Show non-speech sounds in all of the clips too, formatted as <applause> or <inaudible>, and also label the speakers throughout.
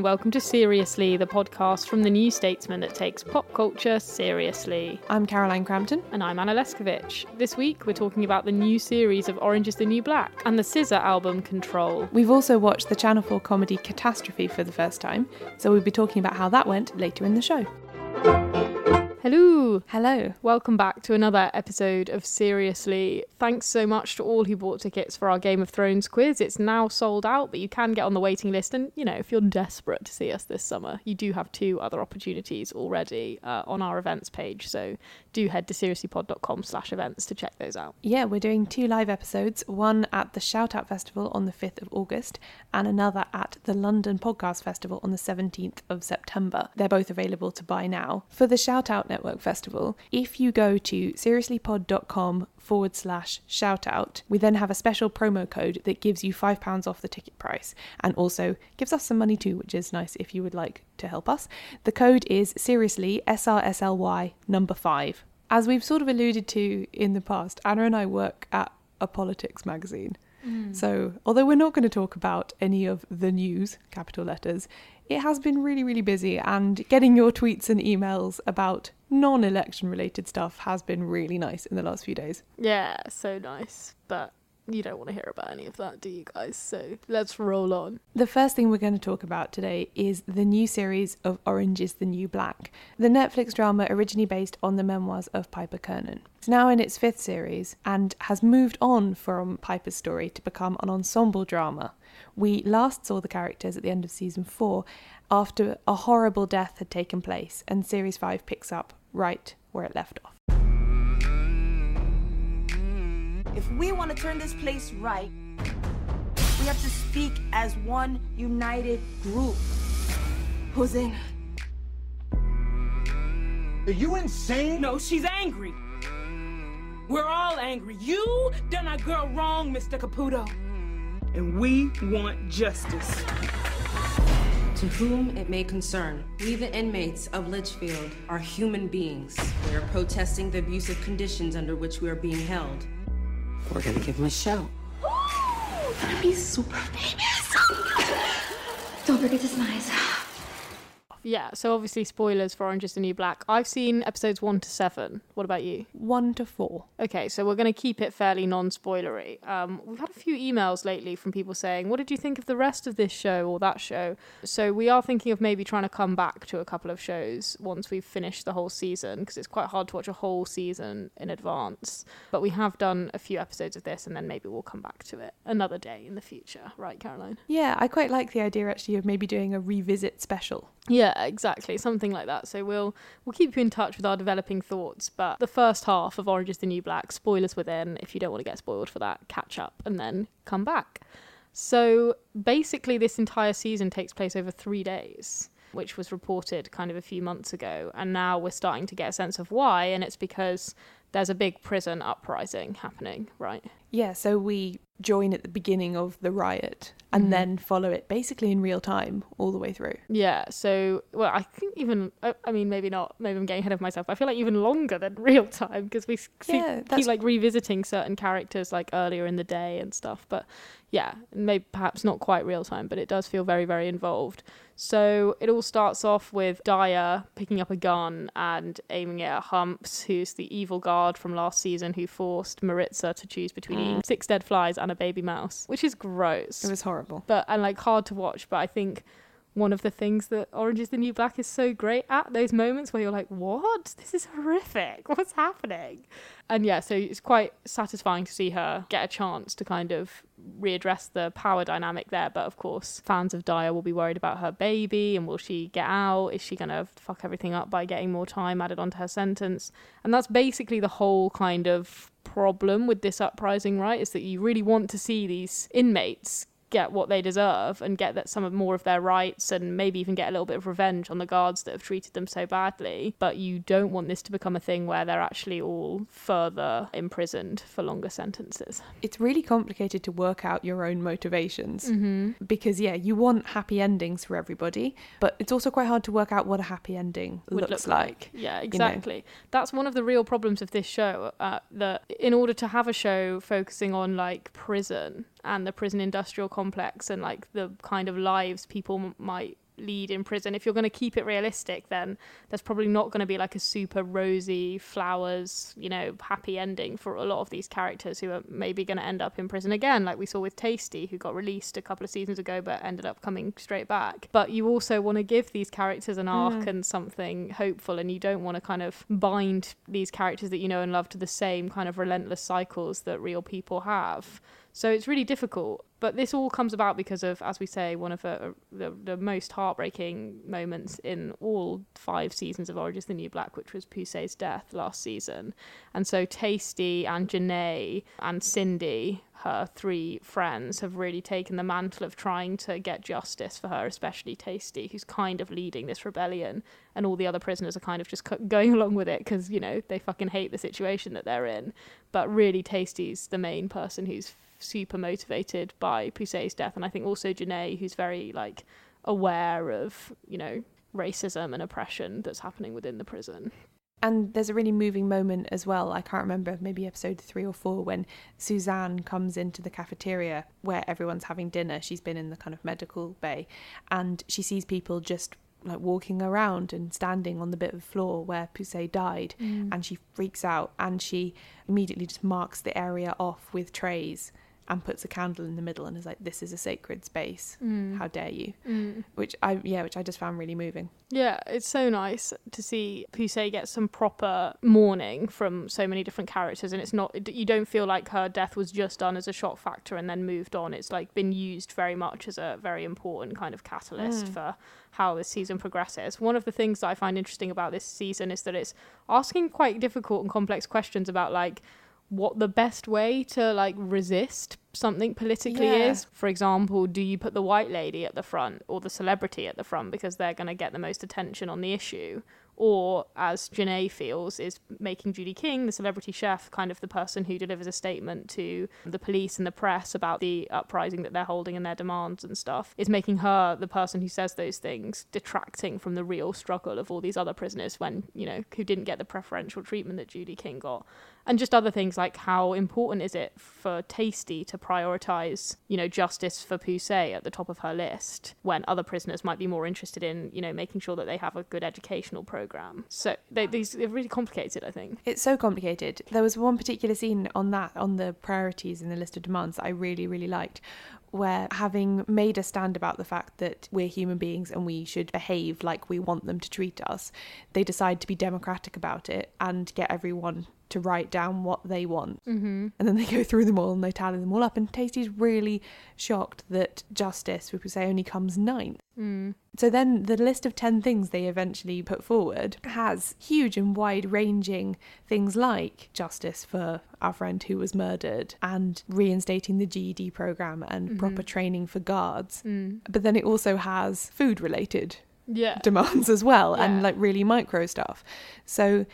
Speaker 1: And welcome to Seriously, the podcast from the New Statesman that takes pop culture seriously.
Speaker 2: I'm Caroline Crampton.
Speaker 1: And I'm Anna Leszkiewicz. This week we're talking about the new series of Orange is the New Black and the SZA album Control.
Speaker 2: We've also watched the Channel 4 comedy Catastrophe for the first time, so we'll be talking about how that went later in the show.
Speaker 1: Hello!
Speaker 2: Hello.
Speaker 1: Welcome back to another episode of Seriously. Thanks so much to all who bought tickets for our Game of Thrones quiz. It's now sold out, but you can get on the waiting list. And, you know, if you're desperate to see us this summer, you do have two other opportunities already uh, on our events page. So do head to seriouslypod.com slash events to check those out.
Speaker 2: Yeah, we're doing two live episodes, one at the Shout Out Festival on the 5th of August and another at the London Podcast Festival on the 17th of September. They're both available to buy now. For the Shout Out Network Festival, if you go to seriouslypod.com forward slash shout out, we then have a special promo code that gives you £5 off the ticket price and also gives us some money too, which is nice if you would like to help us. The code is seriously SRSLY number five. As we've sort of alluded to in the past, Anna and I work at a politics magazine. Mm. So, although we're not going to talk about any of the news, capital letters, it has been really, really busy, and getting your tweets and emails about non election related stuff has been really nice in the last few days.
Speaker 1: Yeah, so nice. But you don't want to hear about any of that, do you guys? So let's roll on.
Speaker 2: The first thing we're going to talk about today is the new series of Orange is the New Black, the Netflix drama originally based on the memoirs of Piper Kerman. It's now in its fifth series and has moved on from Piper's story to become an ensemble drama. We last saw the characters at the end of season four after a horrible death had taken place, and series five picks up right where it left off.
Speaker 3: If we want to turn this place right, we have to speak as one united group. Who's in?
Speaker 4: Are you insane?
Speaker 3: No, she's angry. We're all angry. You done our girl wrong, Mr. Caputo. And we want justice.
Speaker 5: To whom it may concern, we, the inmates of Litchfield, are human beings. We are protesting the abusive conditions under which we are being held. We're gonna give them a show.
Speaker 6: gonna be super famous. Don't forget to smile.
Speaker 1: Yeah, so obviously spoilers for Orange is the New Black. I've seen episodes one to seven. What about you?
Speaker 2: One to four.
Speaker 1: Okay, so we're going to keep it fairly non-spoilery. Um, we've had a few emails lately from people saying, "What did you think of the rest of this show or that show?" So we are thinking of maybe trying to come back to a couple of shows once we've finished the whole season because it's quite hard to watch a whole season in advance. But we have done a few episodes of this, and then maybe we'll come back to it another day in the future, right, Caroline?
Speaker 2: Yeah, I quite like the idea actually of maybe doing a revisit special.
Speaker 1: Yeah, exactly, something like that. So we'll we'll keep you in touch with our developing thoughts. But the first half of Orange is the New Black, spoilers within. If you don't want to get spoiled for that, catch up and then come back. So basically, this entire season takes place over three days, which was reported kind of a few months ago, and now we're starting to get a sense of why, and it's because there's a big prison uprising happening, right?
Speaker 2: Yeah, so we join at the beginning of the riot and
Speaker 1: Mhm.
Speaker 2: then follow it basically in real time all the way through.
Speaker 1: Yeah, so well, I think even I, I mean maybe not. Maybe I'm getting ahead of myself. I feel like even longer than <laughs> real time because we s- keep,
Speaker 2: Yeah,
Speaker 1: keep like revisiting certain characters like earlier in the day and stuff. But yeah, maybe perhaps not quite real time, but it does feel very very involved. So it all starts off with Daya picking up a gun and aiming it at Humps, who's the evil guard from last season who forced Maritza to choose between eating mm. six dead flies and a baby mouse, which is gross
Speaker 2: It was horrible.
Speaker 1: but and like hard to watch. But I think one of the things that Orange is the New Black is so great at those moments where you're like, "What? This is horrific. <laughs> What's happening?" And yeah, so it's quite satisfying to see her get a chance to kind of readdress the power dynamic there. But of course, fans of Daya will be worried about her baby and will she get out? Is she gonna fuck everything up by getting more time added onto her sentence? And that's basically the whole kind of problem with this uprising, right? Is that you really want to see these inmates get what they deserve and get that some of more of their rights and maybe even get a little bit of revenge on the guards that have treated them so badly but you don't want this to become a thing where they're actually all further imprisoned for longer sentences
Speaker 2: It's really complicated to work out your own motivations
Speaker 1: Mhm.
Speaker 2: because, yeah, you want happy endings for everybody, but it's also quite hard to work out what a happy ending
Speaker 1: would
Speaker 2: looks
Speaker 1: look
Speaker 2: like.
Speaker 1: Yeah,
Speaker 2: you know.
Speaker 1: exactly. That's one of the real problems of this show. Uh, that in order to have a show focusing on like prison and the prison industrial complex and like the kind of lives people m- might lead in prison, if you're going to keep it realistic, then there's probably not going to be like a super rosy flowers, you know, happy ending for a lot of these characters who are maybe going to end up in prison again, like we saw with Taystee, who got released a couple of seasons ago but ended up coming straight back. But you also want to give these characters an arc
Speaker 2: Mm.
Speaker 1: and something hopeful, and you don't want to kind of bind these characters that you know and love to the same kind of relentless cycles that real people have. So it's really difficult. But this all comes about because of, as we say, one of the, the, the most heartbreaking moments in all five seasons of Orange is the New Black, which was Poussey's death last season. And so Taystee and Janae and Cindy, her three friends, have really taken the mantle of trying to get justice for her, especially Taystee, who's kind of leading this rebellion. And all the other prisoners are kind of just <laughs> going along with it because, you know, they fucking hate the situation that they're in. But really, Taystee's the main person who's super motivated by Poussey's death, and I think also Janae, who's very like aware of you know racism and oppression that's happening within the prison.
Speaker 2: And there's a really moving moment as well. I can't remember, maybe episode three or four, when Suzanne comes into the cafeteria where everyone's having dinner. She's been in the kind of medical bay and she sees people just like walking around and standing on the bit of floor where Poussey died.
Speaker 1: Mm.
Speaker 2: And she freaks out and she immediately just marks the area off with trays and puts a candle in the middle and is like, This is a sacred space.
Speaker 1: Mm.
Speaker 2: How dare you?
Speaker 1: Mm.
Speaker 2: Which I, yeah, which I just found really moving.
Speaker 1: Yeah, it's so nice to see Poussey get some proper mourning from so many different characters, and it's not you don't feel like her death was just done as a shock factor and then moved on. It's like been used very much as a very important kind of catalyst
Speaker 2: Mm.
Speaker 1: for how this season progresses. One of the things that I find interesting about this season is that it's asking quite difficult and complex questions about like what the best way to like resist something politically
Speaker 2: Yeah.
Speaker 1: is. For example, do you put the white lady at the front or the celebrity at the front because they're going to get the most attention on the issue? Or, as Janae feels, is making Judy King, the celebrity chef, kind of the person who delivers a statement to the police and the press about the uprising that they're holding and their demands and stuff, is making her the person who says those things, detracting from the real struggle of all these other prisoners when, you know, who didn't get the preferential treatment that Judy King got and just other things like how important is it for Taystee to prioritize, you know, justice for Poussey at the top of her list when other prisoners might be more interested in, you know, making sure that they have a good educational program. So they, these they're really complicated, I think.
Speaker 2: It's so complicated. There was one particular scene on that, on the priorities in the list of demands that I really, really liked, where having made a stand about the fact that we're human beings and we should behave like we want them to treat us, they decide to be democratic about it and get everyone to write down what they want.
Speaker 1: Mm-hmm.
Speaker 2: And then they go through them all and they tally them all up. And Taystee's really shocked that justice, we could say, only comes ninth.
Speaker 1: Mm.
Speaker 2: So then the list of 10 things they eventually put forward has huge and wide ranging things like justice for our friend who was murdered and reinstating the GED program and
Speaker 1: Mhm.
Speaker 2: proper training for guards.
Speaker 1: Mm.
Speaker 2: But then it also has food related
Speaker 1: Yeah.
Speaker 2: demands as well
Speaker 1: Yeah.
Speaker 2: and like really micro stuff. So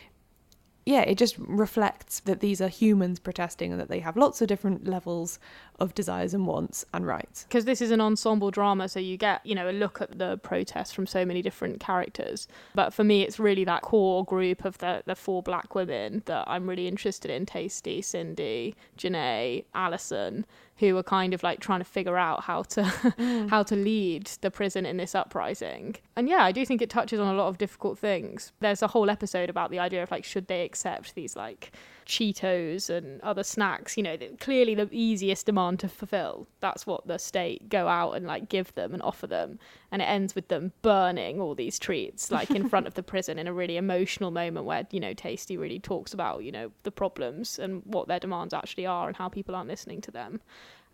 Speaker 2: yeah, it just reflects that these are humans protesting and that they have lots of different levels of desires and wants and rights.
Speaker 1: because this is an ensemble drama so you get you know a look at the protests from so many different characters. But for me it's really that core group of the the four black women that i'm really interested in. Taystee cindy janae allison who are kind of like trying to figure out how to mm. <laughs> how to lead the prison in this uprising. And yeah i do think it touches on a lot of difficult things. There's a whole episode about the idea of like should they accept these like Cheetos and other snacks, you know, clearly the easiest demand to fulfill. That's what the state go out and like give them and offer them. And it ends with them burning all these treats, like in front of the prison in a really emotional moment where, you know, Taystee really talks about, you know, the problems and what their demands actually are and how people aren't listening to them.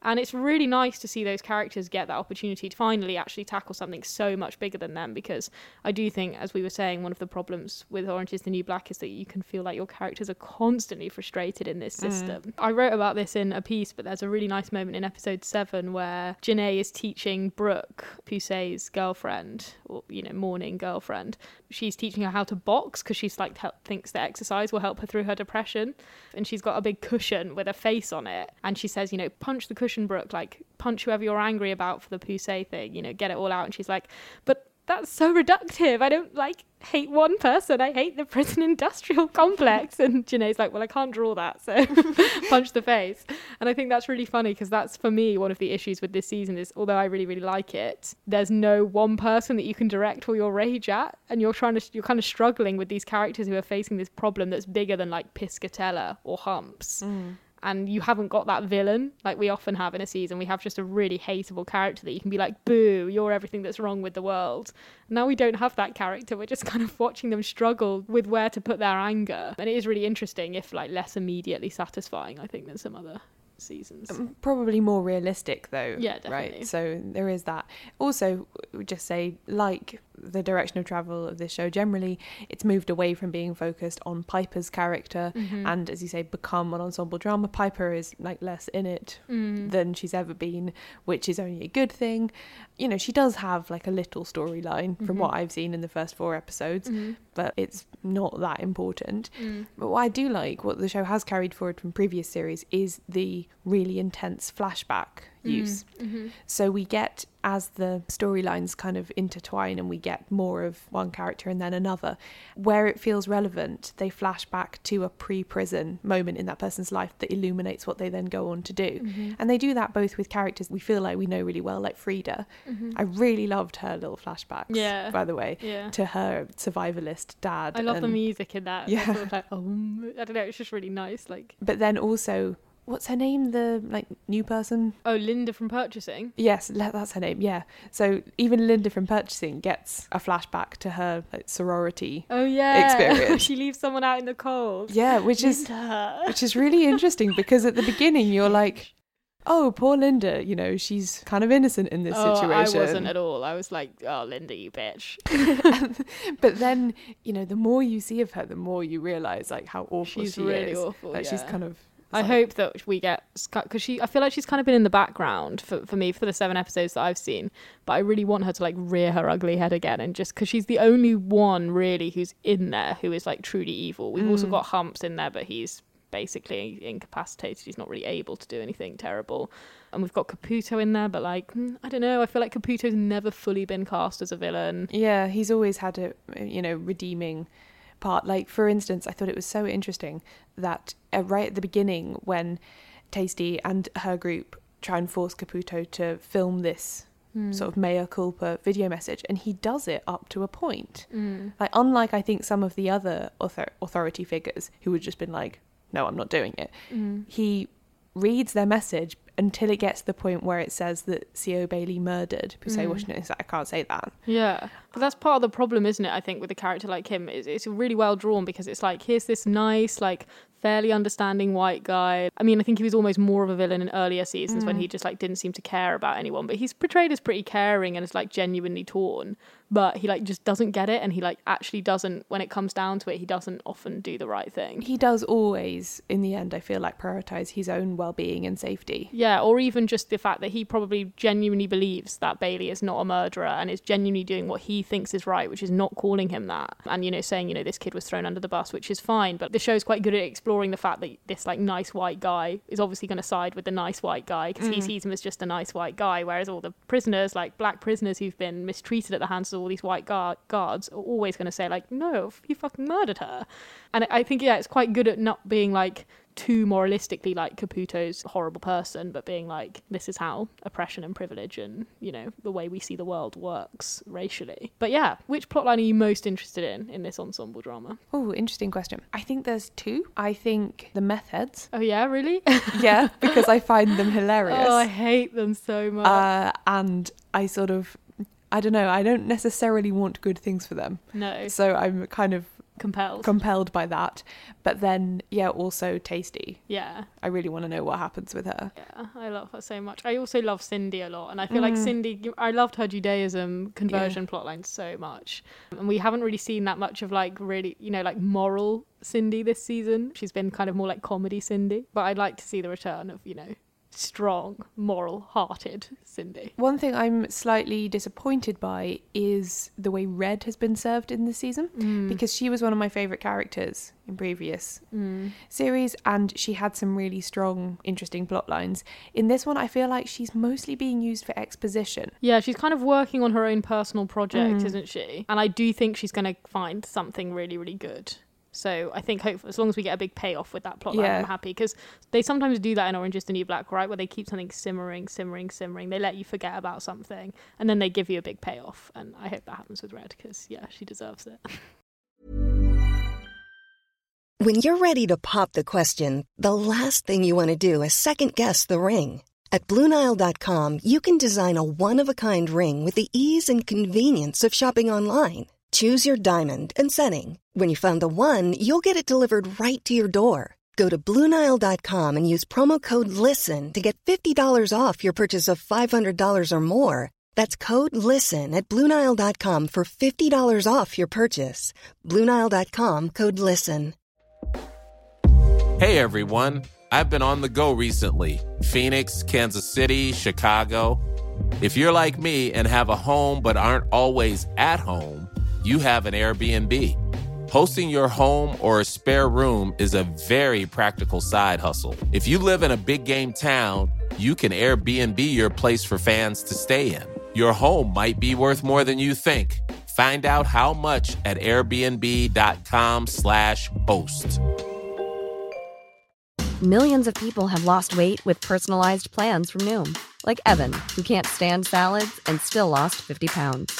Speaker 1: And it's really nice to see those characters get that opportunity to finally actually tackle something so much bigger than them because I do think, as we were saying, one of the problems with Orange is the New Black is that you can feel like your characters are constantly frustrated in this mm. system. I wrote about this in a piece, but there's a really nice moment in episode seven where Janae is teaching Brooke, Poussey's girlfriend, or, you know, morning girlfriend, she's teaching her how to box because she's like, help, thinks that exercise will help her through her depression. And she's got a big cushion with a face on it. And she says, you know, punch the cushion, Brooke, like punch whoever you're angry about for the Poussey thing, you know, get it all out. And she's like, but that's so reductive. I don't like hate one person. I hate the prison <laughs> industrial complex. <laughs> And Janae's like, well, I can't draw that, so <laughs> punch the face. And I think that's really funny because that's for me one of the issues with this season is although I really really like it, there's no one person that you can direct all your rage at, and you're trying to you're kind of struggling with these characters who are facing this problem that's bigger than like Piscatella or Humps mm. And you haven't got that villain like we often have in a season. We have just a really hateable character that you can be like, boo, you're everything that's wrong with the world. Now we don't have that character. We're just <laughs> kind of watching them struggle with where to put their anger. And it is really interesting, if like less immediately satisfying, I think, than some other seasons.
Speaker 2: Um, probably more realistic though.
Speaker 1: Yeah, definitely.
Speaker 2: Right. So there is that. Also, we just say like the direction of travel of this show generally, it's moved away from being focused on Piper's character
Speaker 1: Mm-hmm.
Speaker 2: and as you say, become an ensemble drama. Piper is like less in it
Speaker 1: Mm.
Speaker 2: than she's ever been, which is only a good thing. You know, she does have like a little storyline
Speaker 1: Mm-hmm.
Speaker 2: from what I've seen in the first four episodes, but it's not that important.
Speaker 1: Mm.
Speaker 2: But what I do like, what the show has carried forward from previous series, is the really intense flashback use. Mm, mm-hmm. So we get as the storylines kind of intertwine and we get more of one character and then another, where it feels relevant, they flash back to a pre prison moment in that person's life that illuminates what they then go on to do. Mm-hmm. And they do that both with characters we feel like we know really well, like Frida. Mm-hmm. I really loved her little flashbacks,
Speaker 1: Yeah.
Speaker 2: by the way,
Speaker 1: Yeah.
Speaker 2: to her survivalist dad.
Speaker 1: I love the music in that.
Speaker 2: Yeah.
Speaker 1: Sort of like, um, I don't know, it's just really nice. Like,
Speaker 2: But then also, what's her name? The like new person
Speaker 1: oh, Linda from purchasing.
Speaker 2: Yes, that's her name. Yeah. So even Linda from purchasing gets a flashback to her like, sorority.
Speaker 1: Oh yeah, <laughs>
Speaker 2: Experience.
Speaker 1: she leaves someone out in the cold.
Speaker 2: Yeah, which is <laughs> which is really interesting because at the beginning you're like, oh, poor Linda. You know, she's kind of innocent in this
Speaker 1: oh,
Speaker 2: situation.
Speaker 1: I wasn't at all. I was like, oh, Linda, you bitch. <laughs>
Speaker 2: but then you know, the more you see of her, the more you realize like how awful
Speaker 1: She's
Speaker 2: she
Speaker 1: really
Speaker 2: is.
Speaker 1: awful,
Speaker 2: Like she's kind of.
Speaker 1: I
Speaker 2: like-
Speaker 1: hope that we get because she. I feel like she's kind of been in the background for, for me for the seven episodes that I've seen. But I really want her to like rear her ugly head again and just because she's the only one really who's in there who is like truly evil. We've also got Humps in there, but he's basically incapacitated. He's not really able to do anything terrible. And we've got Caputo in there, but like hmm, I don't know. I feel like Caputo's never fully been cast as a villain.
Speaker 2: Yeah, he's always had a you know redeeming part. Like for instance, I thought it was so interesting that uh, right at the beginning when Taystee and her group try and force Caputo to film this hmm. sort of mea culpa video message, and he does it up to a point. Hmm. Like unlike I think some of the other author- authority figures who would just been like, "No, I'm not doing it." Hmm. He reads their message until it gets to the point where it says that C.O. Bailey murdered Poussey Washington. He's like, I can't say that.
Speaker 1: Yeah, but that's part of the problem, isn't it? I think with a character like him, it's, it's really well drawn because it's like here's this nice, like fairly understanding white guy. I mean, I think he was almost more of a villain in earlier seasons when mm. he just like didn't seem to care about anyone, but he's portrayed as pretty caring and is like genuinely torn. But he like just doesn't get it and he like actually doesn't when it comes down to it he doesn't often do the right thing.
Speaker 2: He does always, in the end, I feel like prioritize his own well being and safety.
Speaker 1: yeah or even just the fact that he probably genuinely believes that bailey is not a murderer and is genuinely doing what he thinks is right which is not calling him that. And you know saying you know this kid was thrown under the bus which is fine but the show's quite good at exploring the fact that this like nice white guy is obviously going to side with the nice white guy because he mm. sees him as just a nice white guy whereas all the prisoners like black prisoners who've been mistreated at the hands of all these white guard- guards are always going to say like no he fucking murdered her and i think yeah it's quite good at not being like too moralistically like Caputo's horrible person, but being like, this is how oppression and privilege and, you know, the way we see the world works racially. But yeah, which plotline are you most interested in in this ensemble drama?
Speaker 2: Oh, interesting question. I think there's two. I think the meth heads.
Speaker 1: Oh yeah, really? <laughs>
Speaker 2: Yeah, because I find them hilarious.
Speaker 1: oh, I hate them so much.
Speaker 2: uh, and I sort of, I don't know, I don't necessarily want good things for them.
Speaker 1: no,
Speaker 2: So I'm kind of
Speaker 1: compelled.
Speaker 2: compelled by that. But then, yeah, also Taystee.
Speaker 1: yeah.
Speaker 2: I really want to know what happens with her.
Speaker 1: Yeah, I love her so much. I also love Cindy a lot, and I feel like mm. Cindy. I loved her Judaism conversion plotline so much, and we haven't really seen that much of like really, you know, like moral Cindy this season. She's been kind of more like comedy Cindy, but I'd like to see the return of you know strong, moral-hearted Cindy.
Speaker 2: One thing I'm slightly disappointed by is the way Red has been served in this season
Speaker 1: Mm.
Speaker 2: because she was one of my favourite characters in previous series and she had some really strong, interesting plot lines. In this one, I feel like she's mostly being used for exposition.
Speaker 1: Yeah, she's kind of working on her own personal project,
Speaker 2: Mm.
Speaker 1: isn't she? And I do think she's going to find something really, really good. So I think hopefully, as long as we get a big payoff with that plotline,
Speaker 2: Yeah.
Speaker 1: I'm happy because they sometimes do that in Orange Is the New Black, right? Where they keep something simmering, simmering, simmering. They let you forget about something, and then they give you a big payoff. And I hope that happens with Red because yeah, she deserves it. <laughs>
Speaker 7: When you're ready to pop the question, the last thing you want to do is second guess the ring. At Bluenile.com, you can design a one of a kind ring with the ease and convenience of shopping online. Choose your diamond and setting. When you find the one, you'll get it delivered right to your door. Go to Bluenile.com and use promo code LISTEN to get $50 off your purchase of $500 or more. That's code LISTEN at Bluenile.com for $50 off your purchase. Bluenile.com code LISTEN.
Speaker 8: Hey everyone, I've been on the go recently Phoenix, Kansas City, Chicago. If you're like me and have a home but aren't always at home, you have an Airbnb. Hosting your home or a spare room is a very practical side hustle. If you live in a big game town, you can Airbnb your place for fans to stay in. Your home might be worth more than you think. Find out how much at airbnb.com/slash host.
Speaker 9: Millions of people have lost weight with personalized plans from Noom, like Evan, who can't stand salads and still lost 50 pounds.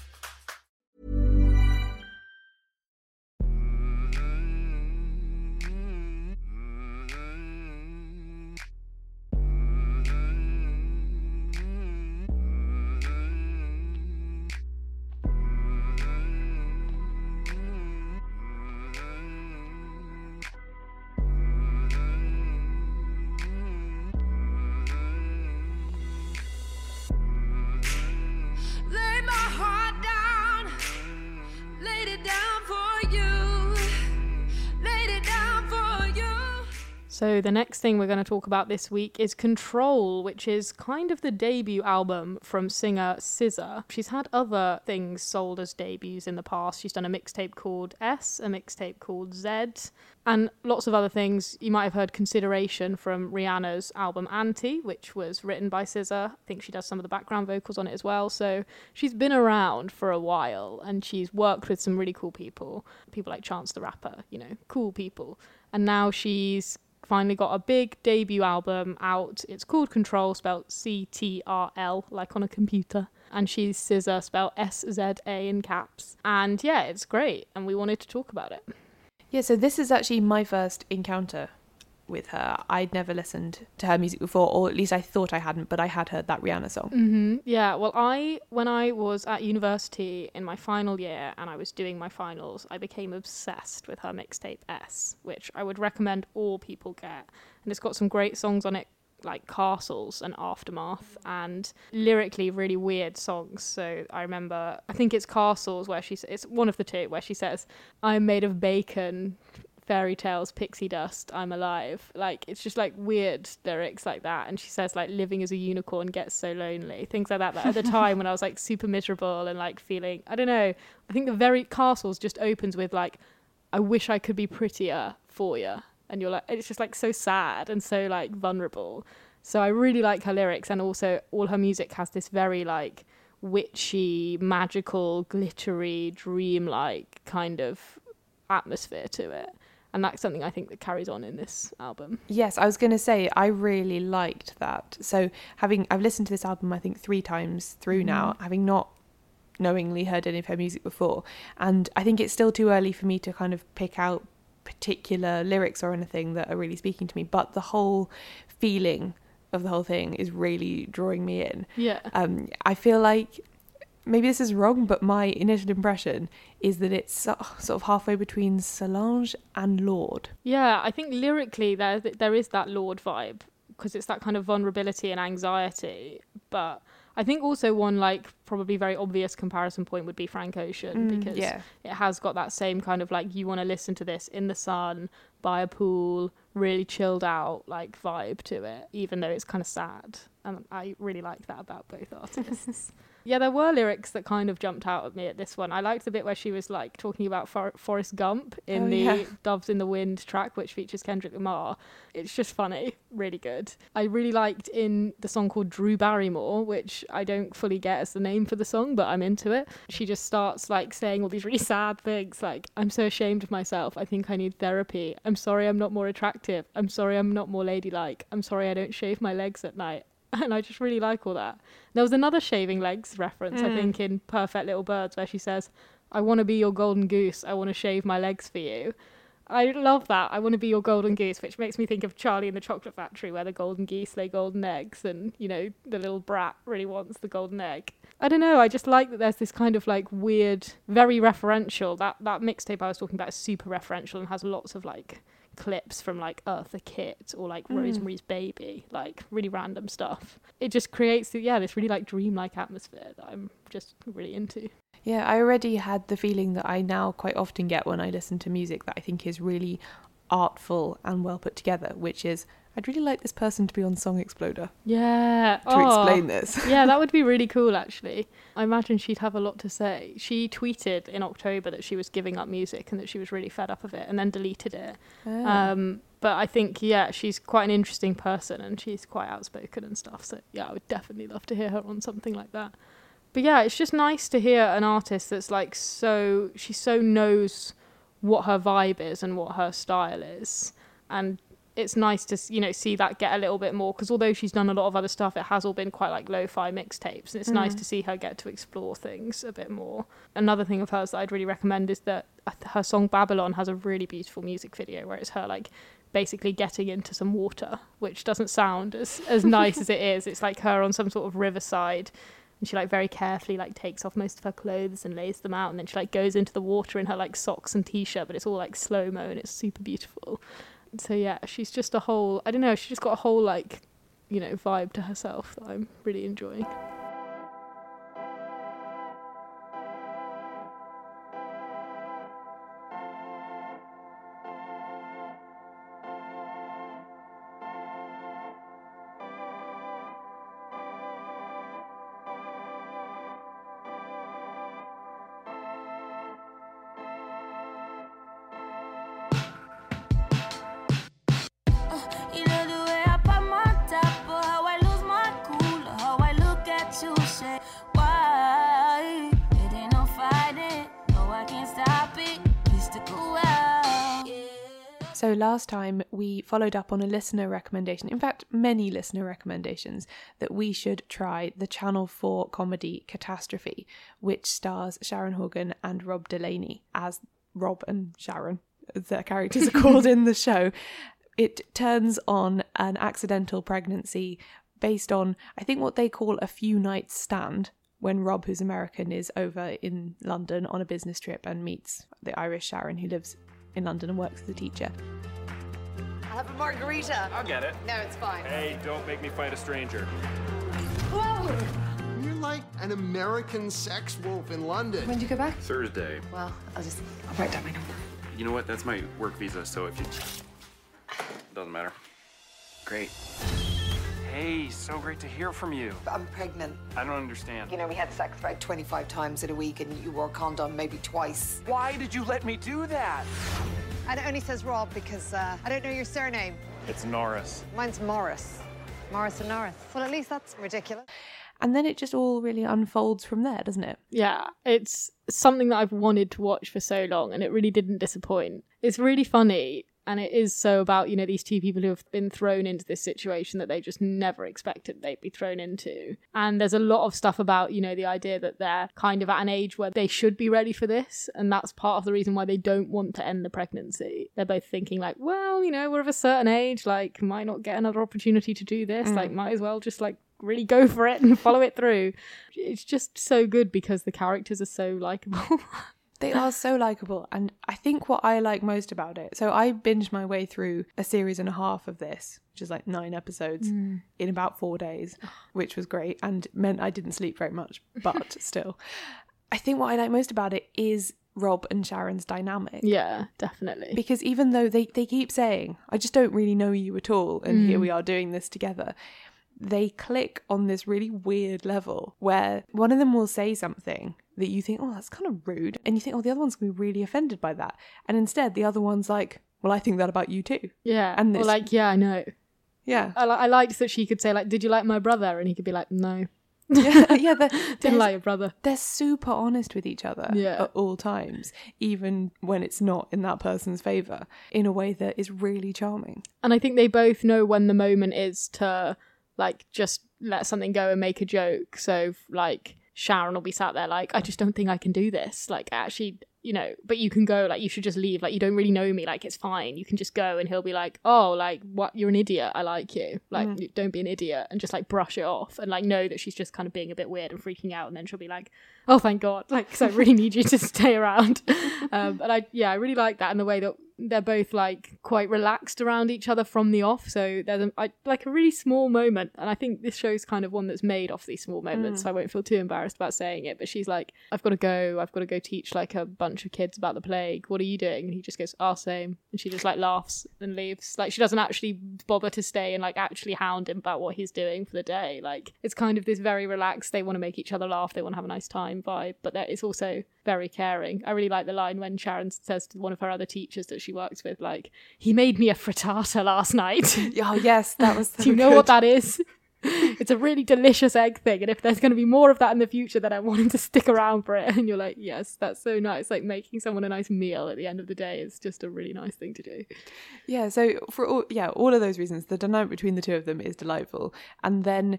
Speaker 1: The next thing we're going to talk about this week is Control, which is kind of the debut album from singer SZA. She's had other things sold as debuts in the past. She's done a mixtape called S, a mixtape called Z, and lots of other things. You might have heard Consideration from Rihanna's album Anti, which was written by SZA. I think she does some of the background vocals on it as well. So she's been around for a while and she's worked with some really cool people. People like Chance the Rapper, you know, cool people. And now she's finally got a big debut album out. It's called Control, spelled C T R L, like on a computer. And she's SZA, spelled S Z A in caps. And yeah, it's great. And we wanted to talk about it.
Speaker 2: Yeah, so this is actually my first encounter with her. I'd never listened to her music before, or at least I thought I hadn't, but I had heard that Rihanna song.
Speaker 1: hmm Yeah, well, I when I was at university in my final year and I was doing my finals, I became obsessed with her mixtape S, which I would recommend all people get. And it's got some great songs on it, like Castles and Aftermath, and lyrically really weird songs. So I remember, I think it's Castles where she, it's one of the two where she says, "I'm made of bacon." Fairy tales, pixie dust, I'm alive. Like it's just like weird lyrics like that. And she says like living as a unicorn gets so lonely, things like that. That at the <laughs> time when I was like super miserable and like feeling, I don't know. I think the very castles just opens with like, I wish I could be prettier for you, and you're like, it's just like so sad and so like vulnerable. So I really like her lyrics, and also all her music has this very like witchy, magical, glittery, dreamlike kind of atmosphere to it and that's something i think that carries on in this album
Speaker 2: Yes, I was going to say I really liked that. So having I've listened to this album I think 3 times through now,
Speaker 1: Mhm.
Speaker 2: having not knowingly heard any of her music before, and I think it's still too early for me to kind of pick out particular lyrics or anything that are really speaking to me, but the whole feeling of the whole thing is really drawing me in.
Speaker 1: Yeah.
Speaker 2: Um I feel like maybe this is wrong, but my initial impression is that it's sort of halfway between Solange and Lorde.
Speaker 1: yeah i think lyrically there there is that Lorde vibe because it's that kind of vulnerability and anxiety but i think also one like probably very obvious comparison point would be frank ocean
Speaker 2: Mm,
Speaker 1: because
Speaker 2: yeah.
Speaker 1: it has got that same kind of like you want to listen to this in the sun by a pool really chilled out like vibe to it even though it's kind of sad and i really like that about both artists. <laughs> Yeah there were lyrics that kind of jumped out at me at this one. I liked the bit where she was like talking about For- forrest gump in
Speaker 2: Oh,
Speaker 1: the
Speaker 2: yeah.
Speaker 1: doves in the wind track which features kendrick lamar. It's just funny really good. I really liked in the song called drew barrymore which i don't fully get as the name for the song but i'm into it. She just starts like saying all these really sad things like i'm so ashamed of myself. I think i need therapy. I'm sorry i'm not more attractive. I'm sorry i'm not more ladylike. I'm sorry i don't shave my legs at night <laughs> and I just really like all that. There was another shaving legs reference, I
Speaker 2: Mm.
Speaker 1: think, in Perfect Little Birds, where she says, I want to be your golden goose. I want to shave my legs for you. I love that. I want to be your golden goose, which makes me think of Charlie and the Chocolate Factory, where the golden geese lay golden eggs, and, you know, the little brat really wants the golden egg. I don't know. I just like that there's this kind of like weird, very referential. That that mixtape I was talking about is super referential and has lots of like clips from like Eartha Kitt or like
Speaker 2: Mm.
Speaker 1: Rosemary's Baby, like really random stuff. It just creates yeah this really like dreamlike atmosphere that I'm just really into.
Speaker 2: Yeah, I already had the feeling that I now quite often get when I listen to music that I think is really artful and well put together, which is I'd really like this person to be on Song Exploder.
Speaker 1: Yeah.
Speaker 2: To explain this. <laughs>
Speaker 1: yeah, that would be <laughs> really cool actually. I imagine she'd have a lot to say. She tweeted in October that she was giving up music and that she was really fed up of it and then deleted it.
Speaker 2: Ah.
Speaker 1: Um, but I think, yeah, she's quite an interesting person and she's quite outspoken and stuff. So, yeah, I would definitely love to hear her on something like that. But yeah, it's just nice to hear an artist that's like so, she so knows what her vibe is and what her style is. And it's nice to you know see that get a little bit more because although she's done a lot of other stuff it has all been quite like lo-fi mixtapes and it's nice
Speaker 2: Mm.
Speaker 1: to see her get to explore things a bit more. Another thing of hers that i'd really recommend is that uh, her song babylon has a really beautiful music video where it's her like basically getting into some water which doesn't sound as as nice as <laughs> it is. It's like her on some sort of riverside and she like very carefully like takes off most of her clothes and lays them out and then she like goes into the water in her like socks and t-shirt but it's all like slow mo and it's super beautiful so yeah she's just a whole i don't know she's just got a whole like you know vibe to herself that i'm really enjoying
Speaker 2: last time we followed up on a listener recommendation, in fact, many listener recommendations, that we should try the Channel 4 comedy Catastrophe, which stars Sharon Horgan and Rob Delaney as Rob and Sharon, as their characters are called in the show. it turns on an accidental pregnancy based on, I think, what they call a few nights stand when Rob, who's American, is over in London on a business trip and meets the Irish Sharon, who lives in London and works as a teacher.
Speaker 10: I'll have a margarita.
Speaker 11: I'll get it.
Speaker 10: No, it's fine.
Speaker 11: Hey, don't make me fight a stranger.
Speaker 10: Whoa!
Speaker 4: You're like an American sex wolf in London.
Speaker 10: When do you go back?
Speaker 11: Thursday.
Speaker 10: Well, I'll just I'll write down my number.
Speaker 11: You know what? That's my work visa, so if you. Doesn't matter. Great. Hey, so great to hear from you.
Speaker 10: I'm pregnant.
Speaker 11: I don't understand.
Speaker 10: You know, we had sex about 25 times in a week and you wore a condom maybe twice.
Speaker 11: Why did you let me do that?
Speaker 10: And it only says Rob because uh, I don't know your surname.
Speaker 11: It's Norris.
Speaker 10: Mine's Morris. Morris and Norris. Well, at least that's ridiculous.
Speaker 2: And then it just all really unfolds from there, doesn't it?
Speaker 1: Yeah, it's something that I've wanted to watch for so long and it really didn't disappoint. It's really funny and it is so about, you know, these two people who have been thrown into this situation that they just never expected they'd be thrown into. And there's a lot of stuff about, you know, the idea that they're kind of at an age where they should be ready for this. And that's part of the reason why they don't want to end the pregnancy. They're both thinking, like, well, you know, we're of a certain age, like, might not get another opportunity to do this.
Speaker 2: Mm.
Speaker 1: Like, might as well just, like, really go for it and follow it through. It's just so good because the characters are so <laughs> likable.
Speaker 2: They are so likable. And I think what I like most about it, so I binged my way through a series and a half of this, which is like nine episodes
Speaker 1: Mm.
Speaker 2: in about four days, which was great and meant I didn't sleep very much, but <laughs> still. I think what I like most about it is Rob and Sharon's dynamic.
Speaker 1: yeah, definitely.
Speaker 2: Because even though they, they keep saying, I just don't really know you at all, and here
Speaker 1: Mm.
Speaker 2: we are doing this together, they click on this really weird level where one of them will say something that you think, oh, that's kind of rude. And you think, oh, the other one's going to be really offended by that. And instead, the other one's like, well, I think that about you too.
Speaker 1: Yeah.
Speaker 2: And
Speaker 1: or like, yeah, I know.
Speaker 2: Yeah.
Speaker 1: I, li- I liked that she could say, like, did you like my brother? And he could be like, no. <laughs>
Speaker 2: yeah, yeah, they're, <laughs>
Speaker 1: Didn't like your brother.
Speaker 2: They're super honest with each other
Speaker 1: Yeah.
Speaker 2: at all times, even when it's not in that person's favour, in a way that is really charming.
Speaker 1: And I think they both know when the moment is to, like, just let something go and make a joke. So, like, Sharon will be sat there, like, I just don't think I can do this. Like, actually, you know, but you can go, like, you should just leave. Like, you don't really know me. Like, it's fine. You can just go. And he'll be like, oh, like, what? You're an idiot. I like you. Like,
Speaker 2: Mhm.
Speaker 1: don't be an idiot. And just, like, brush it off and, like, know that she's just kind of being a bit weird and freaking out. And then she'll be like, oh, thank God. <laughs> Like, because I really need you to <laughs> stay around. <laughs> Um, and I, yeah, I really like that in the way that they're both like quite relaxed around each other from the off. So there's a, I, like a really small moment, and I think this show's kind of one that's made off these small moments.
Speaker 2: Mm.
Speaker 1: So I won't feel too embarrassed about saying it. But she's like, "I've got to go. I've got to go teach like a bunch of kids about the plague. What are you doing?" And he just goes, "Ah, same." And she just like laughs and leaves. Like she doesn't actually bother to stay and like actually hound him about what he's doing for the day. Like it's kind of this very relaxed. They want to make each other laugh. They want to have a nice time vibe. But there- it's also very caring. I really like the line when Sharon says to one of her other teachers that she works with, like, he made me a frittata last night. <laughs>
Speaker 2: Oh, yes, that was <laughs> so
Speaker 1: Do you know what that is? <laughs> It's a really delicious egg thing, and if there's going to be more of that in the future, then I want him to stick around for it. And you're like, yes, that's so nice. Like making someone a nice meal at the end of the day is just a really nice thing to do.
Speaker 2: Yeah, so for all yeah, all of those reasons, the dynamic between the two of them is delightful. And then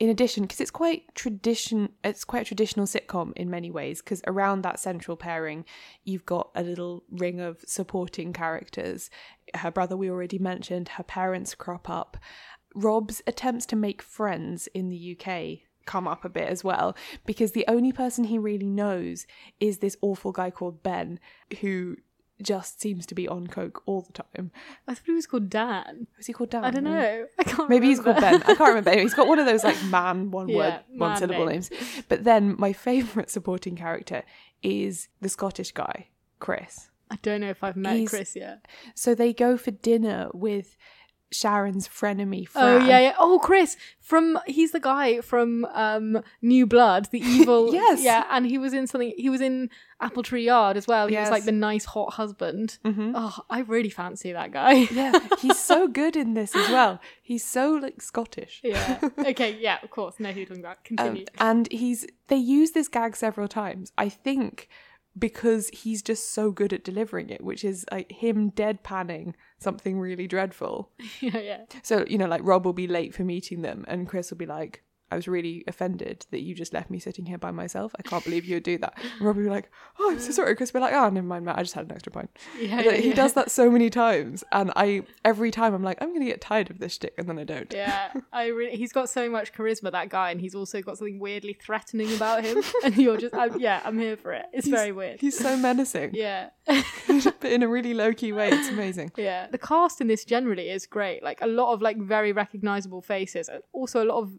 Speaker 2: in addition, because it's quite tradition it's quite a traditional sitcom in many ways, because around that central pairing, you've got a little ring of supporting characters. Her brother we already mentioned, her parents crop up. Rob's attempts to make friends in the UK come up a bit as well because the only person he really knows is this awful guy called Ben who just seems to be on coke all the time.
Speaker 1: I thought he was called Dan.
Speaker 2: Was he called Dan?
Speaker 1: I don't know. I can't
Speaker 2: Maybe he's called. Ben. I can't remember. He's got one of those like <laughs> man, one
Speaker 1: Yeah,
Speaker 2: word, one syllable
Speaker 1: names.
Speaker 2: names. But then my favourite supporting character is the Scottish guy, Chris.
Speaker 1: I don't know if I've met
Speaker 2: He's-
Speaker 1: Chris yet.
Speaker 2: So they go for dinner with Sharon's frenemy
Speaker 1: Oh yeah, yeah. Oh, Chris from he's the guy from um New Blood, the <laughs> evil.
Speaker 2: Yes.
Speaker 1: Yeah, and he was in something. He was in Apple Tree Yard as well. He
Speaker 2: Yes.
Speaker 1: was like the nice hot husband.
Speaker 2: Mhm.
Speaker 1: Oh, I really fancy that guy.
Speaker 2: yeah, he's so good in this as well. He's so like Scottish.
Speaker 1: yeah. Okay. Yeah. Of course. No hoodling back.
Speaker 2: Um,
Speaker 1: Continue.
Speaker 2: and he's they use this gag several times. I think because he's just so good at delivering it, which is like him deadpanning something really dreadful. <laughs>
Speaker 1: yeah. Yeah.
Speaker 2: So, you know, like Rob will be late for meeting them and Chris will be like, I was really offended that you just left me sitting here by myself. I can't believe you would do that. And Robbie would be like, oh, I'm so sorry. Chris would be like, oh, never mind, Matt. I just had an extra pint. <laughs>
Speaker 1: Yeah,
Speaker 2: Like,
Speaker 1: yeah,
Speaker 2: he does that so many times. And I, every time I'm like, I'm going to get tired of this shtick. And then I don't.
Speaker 1: Yeah, I really, he's got so much charisma, that guy, and he's also got something weirdly threatening about him. <laughs> And you're just, I'm, yeah, I'm here for it. It's
Speaker 2: He's-
Speaker 1: very weird.
Speaker 2: He's so menacing.
Speaker 1: Yeah. <laughs>
Speaker 2: but in a really low key way. It's amazing.
Speaker 1: Yeah, the cast in this generally is great. Like a lot of like very recognizable faces, and also a lot of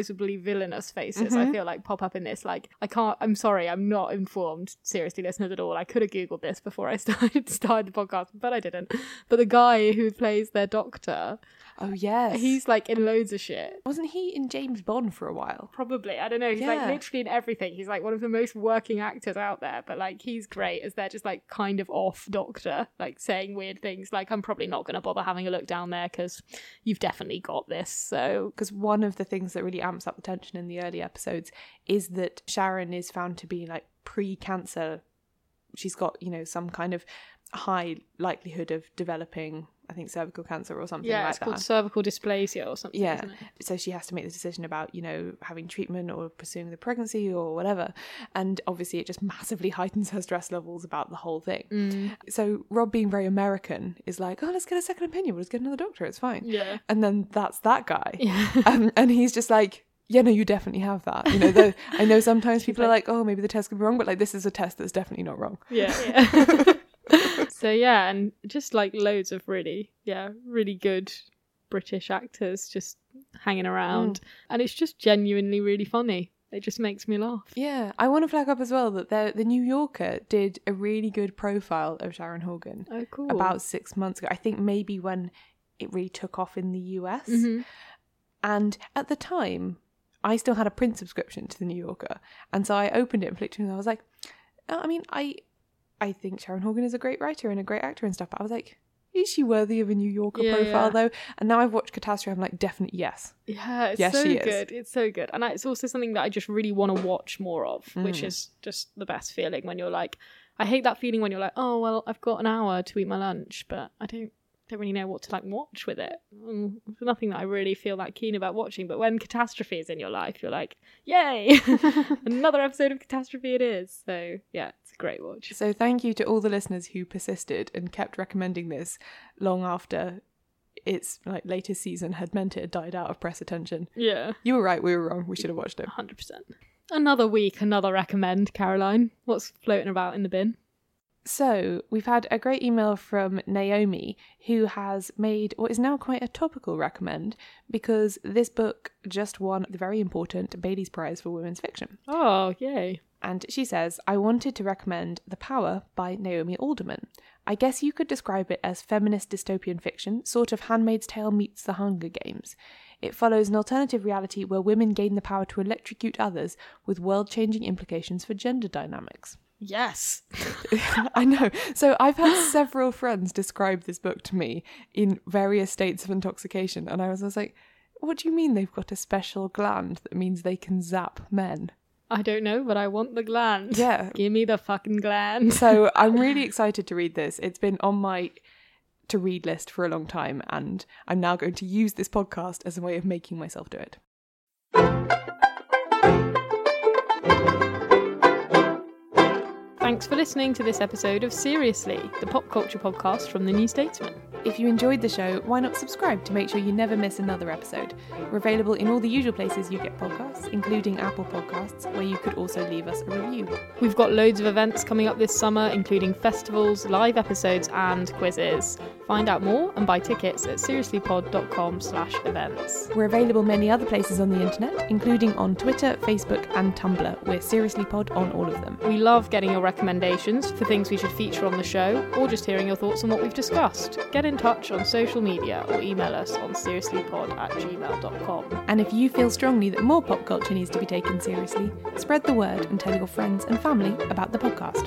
Speaker 1: recognizably villainous faces. I
Speaker 2: Mhm.
Speaker 1: feel like pop up in this. Like I can't. I'm sorry, I'm not informed. Seriously, listeners at all. I could have googled this before I <laughs> started started the podcast, but I didn't. But the guy who plays their doctor,
Speaker 2: Oh, yes.
Speaker 1: he's like in loads of shit.
Speaker 2: Wasn't he in James Bond for a while?
Speaker 1: Probably. I don't know. He's like literally in everything. He's like one of the most working actors out there, but like he's great as they're just like kind of off doctor, like saying weird things. Like, I'm probably not going to bother having a look down there because you've definitely got this. So,
Speaker 2: because one of the things that really amps up the tension in the early episodes is that Sharon is found to be like pre-cancer. She's got you know some kind of high likelihood of developing, I think, cervical cancer or something
Speaker 1: yeah,
Speaker 2: like
Speaker 1: it's
Speaker 2: that.
Speaker 1: called cervical dysplasia or something.
Speaker 2: yeah,
Speaker 1: isn't it?
Speaker 2: so she has to make the decision about you know having treatment or pursuing the pregnancy or whatever, and obviously it just <laughs> massively heightens her stress levels about the whole thing.
Speaker 1: Mm.
Speaker 2: So Rob, being very American, is like, "Oh, let's get a second opinion. We'll just get another doctor. It's fine."
Speaker 1: Yeah.
Speaker 2: And then that's that guy.
Speaker 1: Yeah. <laughs>
Speaker 2: um, and he's just like, "Yeah, no, you definitely have that." You know, the, I know sometimes <laughs> people are like, "Oh, maybe the test could be wrong," but like this is a test that's definitely not wrong.
Speaker 1: Yeah. yeah. So yeah, and just like loads of really, yeah, really good British actors just hanging around, and it's just genuinely really funny. It just makes me laugh.
Speaker 2: Yeah, I want to flag up as well that the the New Yorker did a really good profile of Sharon Horgan.
Speaker 1: Oh, cool.
Speaker 2: About six months ago, I think maybe when it really took off in the US.
Speaker 1: Mhm.
Speaker 2: And at the time, I still had a print subscription to the New Yorker, and so I opened it and flicked through, and I was like, oh, I mean, I I think Sharon Horgan is a great writer and a great actor and stuff. But I was like, is she worthy of a New Yorker
Speaker 1: Yeah,
Speaker 2: profile
Speaker 1: yeah.
Speaker 2: though? And now I've watched Catastrophe, I'm like, definitely yes.
Speaker 1: Yeah, it's
Speaker 2: Yes,
Speaker 1: so
Speaker 2: she is.
Speaker 1: good. It's so good. And it's also something that I just really want to watch more of, which
Speaker 2: Mm.
Speaker 1: is just the best feeling when you're like, I hate that feeling when you're like, oh, well, I've got an hour to eat my lunch, but I don't don't really know what to like watch with it. Mm, There's nothing that I really feel that keen about watching. But when catastrophe is in your life, you're like, yay, <laughs> another episode of catastrophe it is. So yeah, it's a great watch.
Speaker 2: So thank you to all the listeners who persisted and kept recommending this long after its like latest season had meant it had died out of press attention.
Speaker 1: Yeah.
Speaker 2: You were right, we were wrong. We should have watched it.
Speaker 1: 100%. Another week, another recommend, Caroline. What's floating about in the bin?
Speaker 2: So, we've had a great email from Naomi who has made what is now quite a topical recommend because this book just won the very important Bailey's Prize for Women's Fiction.
Speaker 1: Oh, yay.
Speaker 2: And she says, I wanted to recommend The Power by Naomi Alderman. I guess you could describe it as feminist dystopian fiction, sort of Handmaid's Tale meets The Hunger Games. It follows an alternative reality where women gain the power to electrocute others with world changing implications for gender dynamics.
Speaker 1: Yes. <laughs>
Speaker 2: I know. So I've had several friends describe this book to me in various states of intoxication, and I was, I was like, what do you mean they've got a special gland that means they can zap men?
Speaker 1: I don't know, but I want the gland.
Speaker 2: Yeah.
Speaker 1: Give me the fucking gland.
Speaker 2: So <laughs> I'm really excited to read this. It's been on my to read list for a long time, and I'm now going to use this podcast as a way of making myself do it.
Speaker 1: Thanks for listening to this episode of Seriously, the pop culture podcast from the New Statesman.
Speaker 2: If you enjoyed the show, why not subscribe to make sure you never miss another episode? We're available in all the usual places you get podcasts, including Apple Podcasts, where you could also leave us a review.
Speaker 1: We've got loads of events coming up this summer, including festivals, live episodes, and quizzes. Find out more and buy tickets at seriouslypod.com slash events.
Speaker 2: We're available many other places on the internet, including on Twitter, Facebook, and Tumblr. We're Seriously Pod on all of them.
Speaker 1: We love getting your recommendations for things we should feature on the show, or just hearing your thoughts on what we've discussed. Get in touch on social media or email us on seriouslypod at gmail.com.
Speaker 2: And if you feel strongly that more pop culture needs to be taken seriously, spread the word and tell your friends and family about the podcast.